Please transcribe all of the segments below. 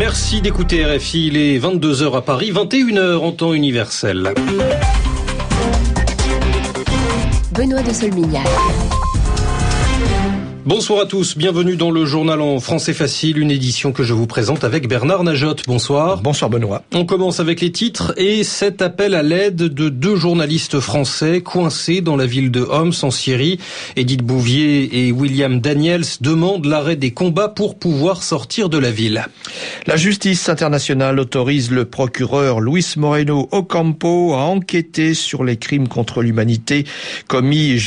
Merci d'écouter RFI. Il est 22h à Paris, 21h en temps universel. Benoît de Solmignac. Bonsoir à tous, bienvenue dans le journal en français facile, une édition que je vous présente avec Bernard Najotte. Bonsoir. Bonsoir Benoît. On commence avec les titres et cet appel à l'aide de deux journalistes français coincés dans la ville de Homs en Syrie. Edith Bouvier et William Daniels demandent l'arrêt des combats pour pouvoir sortir de la ville. La justice internationale autorise le procureur Luis Moreno Ocampo à enquêter sur les crimes contre l'humanité commis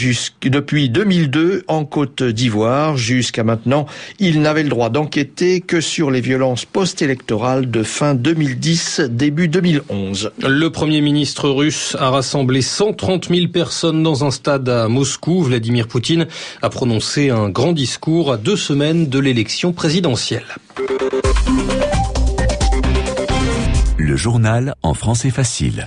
depuis 2002 en Côte d'Ivoire. Jusqu'à maintenant, il n'avait le droit d'enquêter que sur les violences post-électorales de fin 2010, début 2011. Le Premier ministre russe a rassemblé 130 000 personnes dans un stade à Moscou. Vladimir Poutine a prononcé un grand discours à deux semaines de l'élection présidentielle. Le journal en français facile.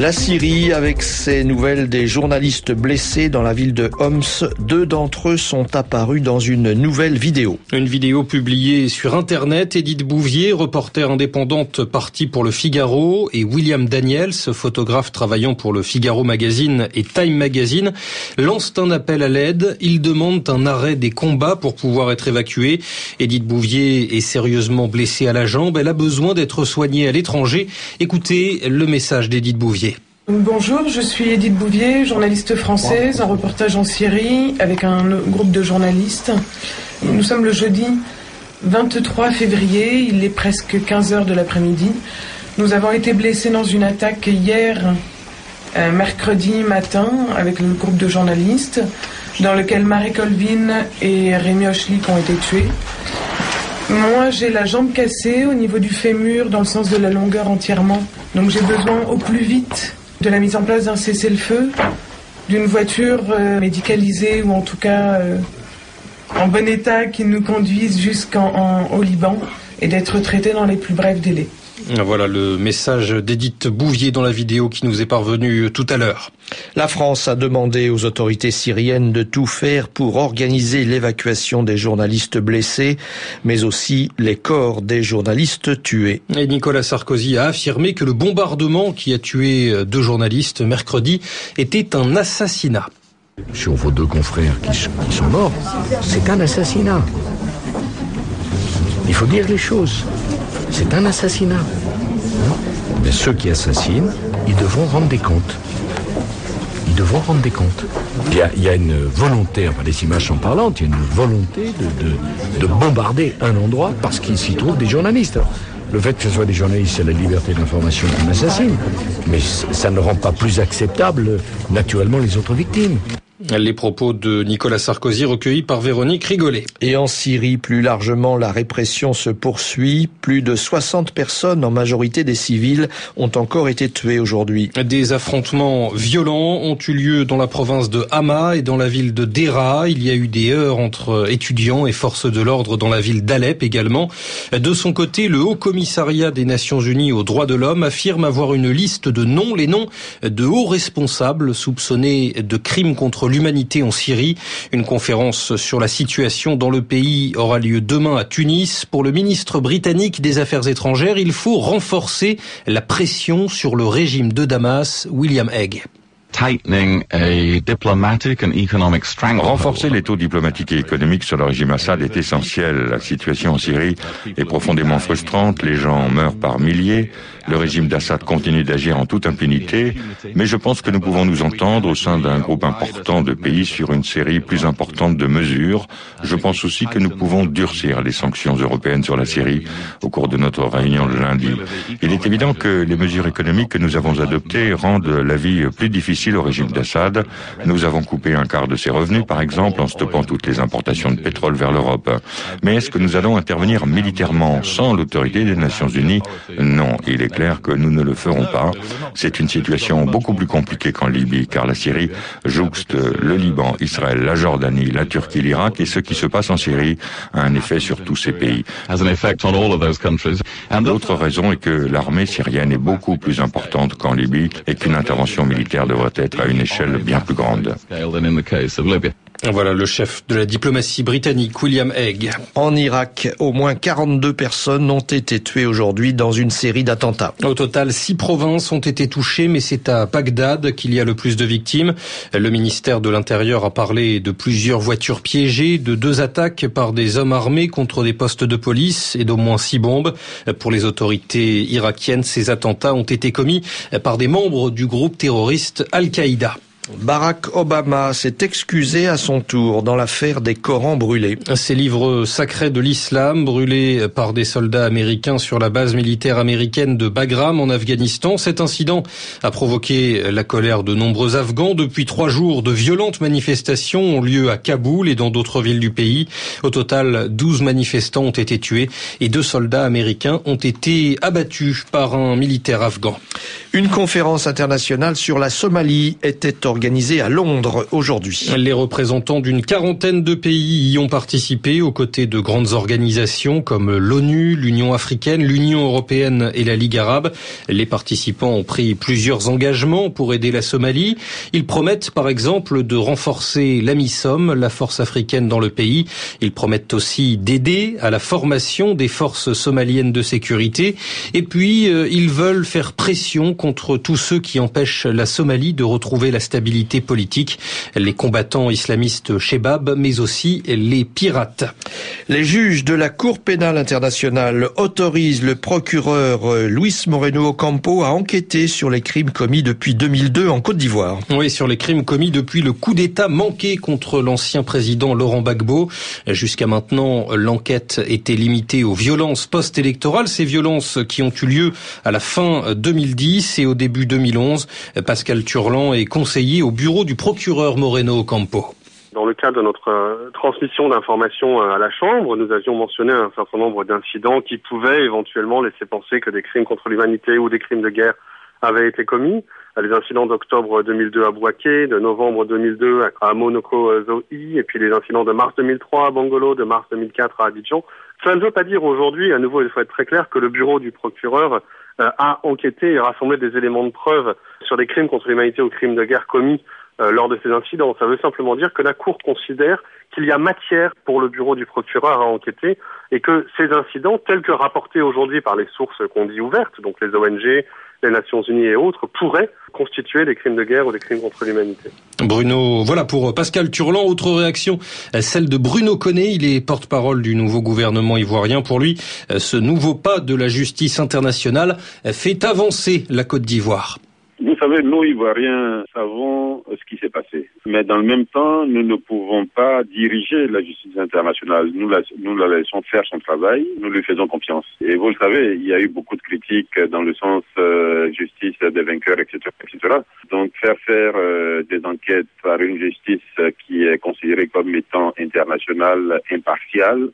La Syrie, avec ses nouvelles des journalistes blessés dans la ville de Homs, deux d'entre eux sont apparus dans une nouvelle vidéo. Une vidéo publiée sur Internet. Edith Bouvier, reporter indépendante partie pour le Figaro, et William Daniels, photographe travaillant pour le Figaro Magazine et Time Magazine, lancent un appel à l'aide. Ils demandent un arrêt des combats pour pouvoir être évacués. Edith Bouvier est sérieusement blessée à la jambe. Elle a besoin d'être soignée à l'étranger. Écoutez le message d'Edith Bouvier. Bonjour, je suis Edith Bouvier, journaliste française, en reportage en Syrie avec un groupe de journalistes. Nous sommes le jeudi 23 février, il est presque 15 heures de l'après-midi. Nous avons été blessés dans une attaque hier, euh, mercredi matin, avec le groupe de journalistes, dans lequel Marie Colvin et Rémi Ochlik ont été tués. Moi, j'ai la jambe cassée au niveau du fémur, dans le sens de la longueur entièrement. Donc j'ai besoin au plus vite de la mise en place d'un cessez-le-feu, d'une voiture euh, médicalisée ou en tout cas euh, en bon état qui nous conduise jusqu'au Liban et d'être traité dans les plus brefs délais. Voilà le message d'Edith Bouvier dans la vidéo qui nous est parvenue tout à l'heure. La France a demandé aux autorités syriennes de tout faire pour organiser l'évacuation des journalistes blessés, mais aussi les corps des journalistes tués. Et Nicolas Sarkozy a affirmé que le bombardement qui a tué deux journalistes mercredi était un assassinat. Si on voit deux confrères qui, qui sont morts, c'est un assassinat. Il faut dire les choses. C'est un assassinat. Mais ceux qui assassinent, ils devront rendre des comptes. Ils devront rendre des comptes. Il y a, une volonté, enfin les images sont parlantes, il y a une volonté de, de, de bombarder un endroit parce qu'il s'y trouve des journalistes. Le fait que ce soit des journalistes, c'est la liberté d'information qu'on assassine. Mais ça ne rend pas plus acceptable, naturellement, les autres victimes. Les propos de Nicolas Sarkozy recueillis par Véronique Rigolet. Et en Syrie, plus largement, la répression se poursuit. Plus de 60 personnes, en majorité des civils, ont encore été tuées aujourd'hui. Des affrontements violents ont eu lieu dans la province de Hama et dans la ville de Dera. Il y a eu des heurts entre étudiants et forces de l'ordre dans la ville d'Alep également. De son côté, le Haut Commissariat des Nations Unies aux droits de l'homme affirme avoir une liste de noms, les noms de hauts responsables soupçonnés de crimes contre l'humanité en Syrie. Une conférence sur la situation dans le pays aura lieu demain à Tunis. Pour le ministre britannique des Affaires étrangères, il faut renforcer la pression sur le régime de Damas, William Hague. Renforcer les taux diplomatiques et économiques sur le régime Assad est essentiel. La situation en Syrie est profondément frustrante. Les gens meurent par milliers. Le régime d'Assad continue d'agir en toute impunité. Mais je pense que nous pouvons nous entendre au sein d'un groupe important de pays sur une série plus importante de mesures. Je pense aussi que nous pouvons durcir les sanctions européennes sur la Syrie au cours de notre réunion de lundi. Il est évident que les mesures économiques que nous avons adoptées rendent la vie plus difficile au régime d'Assad. Nous avons coupé un quart de ses revenus, par exemple, en stoppant toutes les importations de pétrole vers l'Europe. Mais est-ce que nous allons intervenir militairement sans l'autorité des Nations Unies? Non, il est clair que nous ne le ferons pas. C'est une situation beaucoup plus compliquée qu'en Libye, car la Syrie jouxte le Liban, Israël, la Jordanie, la Turquie, l'Irak, et ce qui se passe en Syrie a un effet sur tous ces pays. L'autre raison est que l'armée syrienne est beaucoup plus importante qu'en Libye et qu'une intervention militaire devrait être à une échelle bien plus grande. Voilà le chef de la diplomatie britannique, William Hague. En Irak, au moins 42 personnes ont été tuées aujourd'hui dans une série d'attentats. Au total, six provinces ont été touchées, mais c'est à Bagdad qu'il y a le plus de victimes. Le ministère de l'Intérieur a parlé de plusieurs voitures piégées, de deux attaques par des hommes armés contre des postes de police et d'au moins six bombes. Pour les autorités irakiennes, ces attentats ont été commis par des membres du groupe terroriste Al-Qaïda. Barack Obama s'est excusé à son tour dans l'affaire des Corans brûlés. Ces livres sacrés de l'islam brûlés par des soldats américains sur la base militaire américaine de Bagram en Afghanistan. Cet incident a provoqué la colère de nombreux Afghans. Depuis trois jours, de violentes manifestations ont lieu à Kaboul et dans d'autres villes du pays. Au total, 12 manifestants ont été tués et deux soldats américains ont été abattus par un militaire afghan. Une conférence internationale sur la Somalie était organisée à Londres aujourd'hui. Les représentants d'une quarantaine de pays y ont participé aux côtés de grandes organisations comme l'ONU, l'Union africaine, l'Union européenne et la Ligue arabe. Les participants ont pris plusieurs engagements pour aider la Somalie. Ils promettent par exemple de renforcer l'AMISOM, la force africaine dans le pays. Ils promettent aussi d'aider à la formation des forces somaliennes de sécurité. Et puis, euh, ils veulent faire pression contre tous ceux qui empêchent la Somalie de retrouver la stabilité politique, les combattants islamistes Shebab, mais aussi les pirates. Les juges de la Cour pénale internationale autorisent le procureur euh, Luis Moreno Ocampo à enquêter sur les crimes commis depuis 2002 en Côte d'Ivoire. Oui, sur les crimes commis depuis le coup d'État manqué contre l'ancien président Laurent Gbagbo. Jusqu'à maintenant, l'enquête était limitée aux violences post-électorales, ces violences qui ont eu lieu à la fin 2010 et au début 2011. Pascal Turlan est conseiller au bureau du procureur Moreno Ocampo. Dans le cadre de notre euh, transmission d'informations euh, à la Chambre, nous avions mentionné un certain nombre d'incidents qui pouvaient éventuellement laisser penser que des crimes contre l'humanité ou des crimes de guerre avaient été commis. Les incidents d'octobre 2002 à Bouaké, de novembre 2002 à Monoko Zoi, et puis les incidents de mars 2003 à Bangolo, de mars 2004 à Abidjan. Cela ne veut pas dire aujourd'hui, à nouveau il faut être très clair, que le bureau du procureur euh, a enquêté et rassemblé des éléments de preuve sur des crimes contre l'humanité ou crimes de guerre commis euh, lors de ces incidents. Ça veut simplement dire que la Cour considère qu'il y a matière pour le bureau du procureur à enquêter et que ces incidents, tels que rapportés aujourd'hui par les sources qu'on dit ouvertes, donc les ONG, les Nations Unies et autres, pourraient constituer des crimes de guerre ou des crimes contre l'humanité. Bruno, voilà pour Pascal Turlan. Autre réaction, celle de Bruno Connet. Il est porte-parole du nouveau gouvernement ivoirien. Pour lui, ce nouveau pas de la justice internationale fait avancer la Côte d'Ivoire. Vous savez, nous, Ivoiriens, savons ce qui s'est passé. Mais dans le même temps, nous ne pouvons pas diriger la justice internationale. Nous la, nous la laissons faire son travail. Nous lui faisons confiance. Et vous le savez, il y a eu beaucoup de critiques dans le sens euh, justice des vainqueurs, etc., etc. Donc, faire faire euh, des enquêtes par une justice qui est considérée comme étant internationale, impartiale,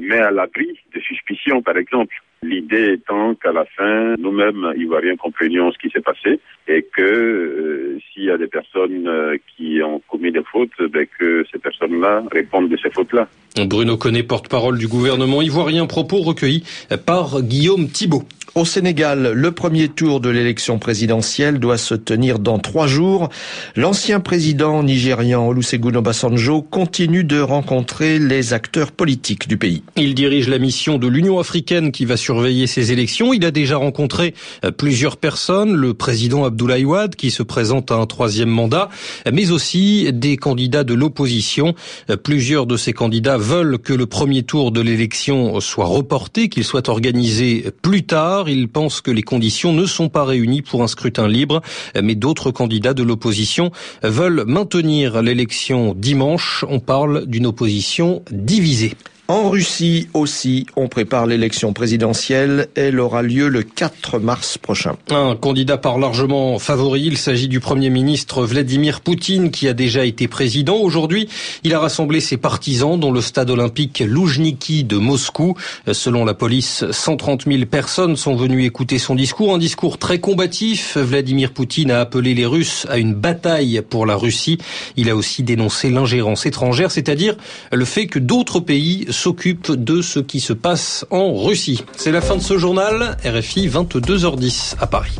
mais à l'abri de suspicions, par exemple. L'idée étant qu'à la fin, nous-mêmes, Ivoiriens, comprenions ce qui s'est passé et que euh, s'il y a des personnes euh, qui ont commis des fautes, ben, que ces personnes-là répondent de ces fautes-là. Bruno Connet, porte-parole du gouvernement ivoirien, propos recueillis par Guillaume Thibault. Au Sénégal, le premier tour de l'élection présidentielle doit se tenir dans trois jours. L'ancien président nigérian Olusegun Obasanjo continue de rencontrer les acteurs politiques du pays. Il dirige la mission de l'Union africaine qui va surveiller ces élections. Il a déjà rencontré plusieurs personnes, le président Abdoulaye Wade qui se présente à un troisième mandat, mais aussi des candidats de l'opposition. Plusieurs de ces candidats veulent que le premier tour de l'élection soit reporté, qu'il soit organisé plus tard. Il pense que les conditions ne sont pas réunies pour un scrutin libre, mais d'autres candidats de l'opposition veulent maintenir l'élection dimanche. On parle d'une opposition divisée. En Russie aussi, on prépare l'élection présidentielle. Elle aura lieu le 4 mars prochain. Un candidat par largement favori, il s'agit du Premier ministre Vladimir Poutine qui a déjà été président. Aujourd'hui, il a rassemblé ses partisans dans le stade olympique Loujniki de Moscou. Selon la police, 130 000 personnes sont venues écouter son discours. Un discours très combatif. Vladimir Poutine a appelé les Russes à une bataille pour la Russie. Il a aussi dénoncé l'ingérence étrangère, c'est-à-dire le fait que d'autres pays s'occupe de ce qui se passe en Russie. C'est la fin de ce journal, RFI 22h10 à Paris.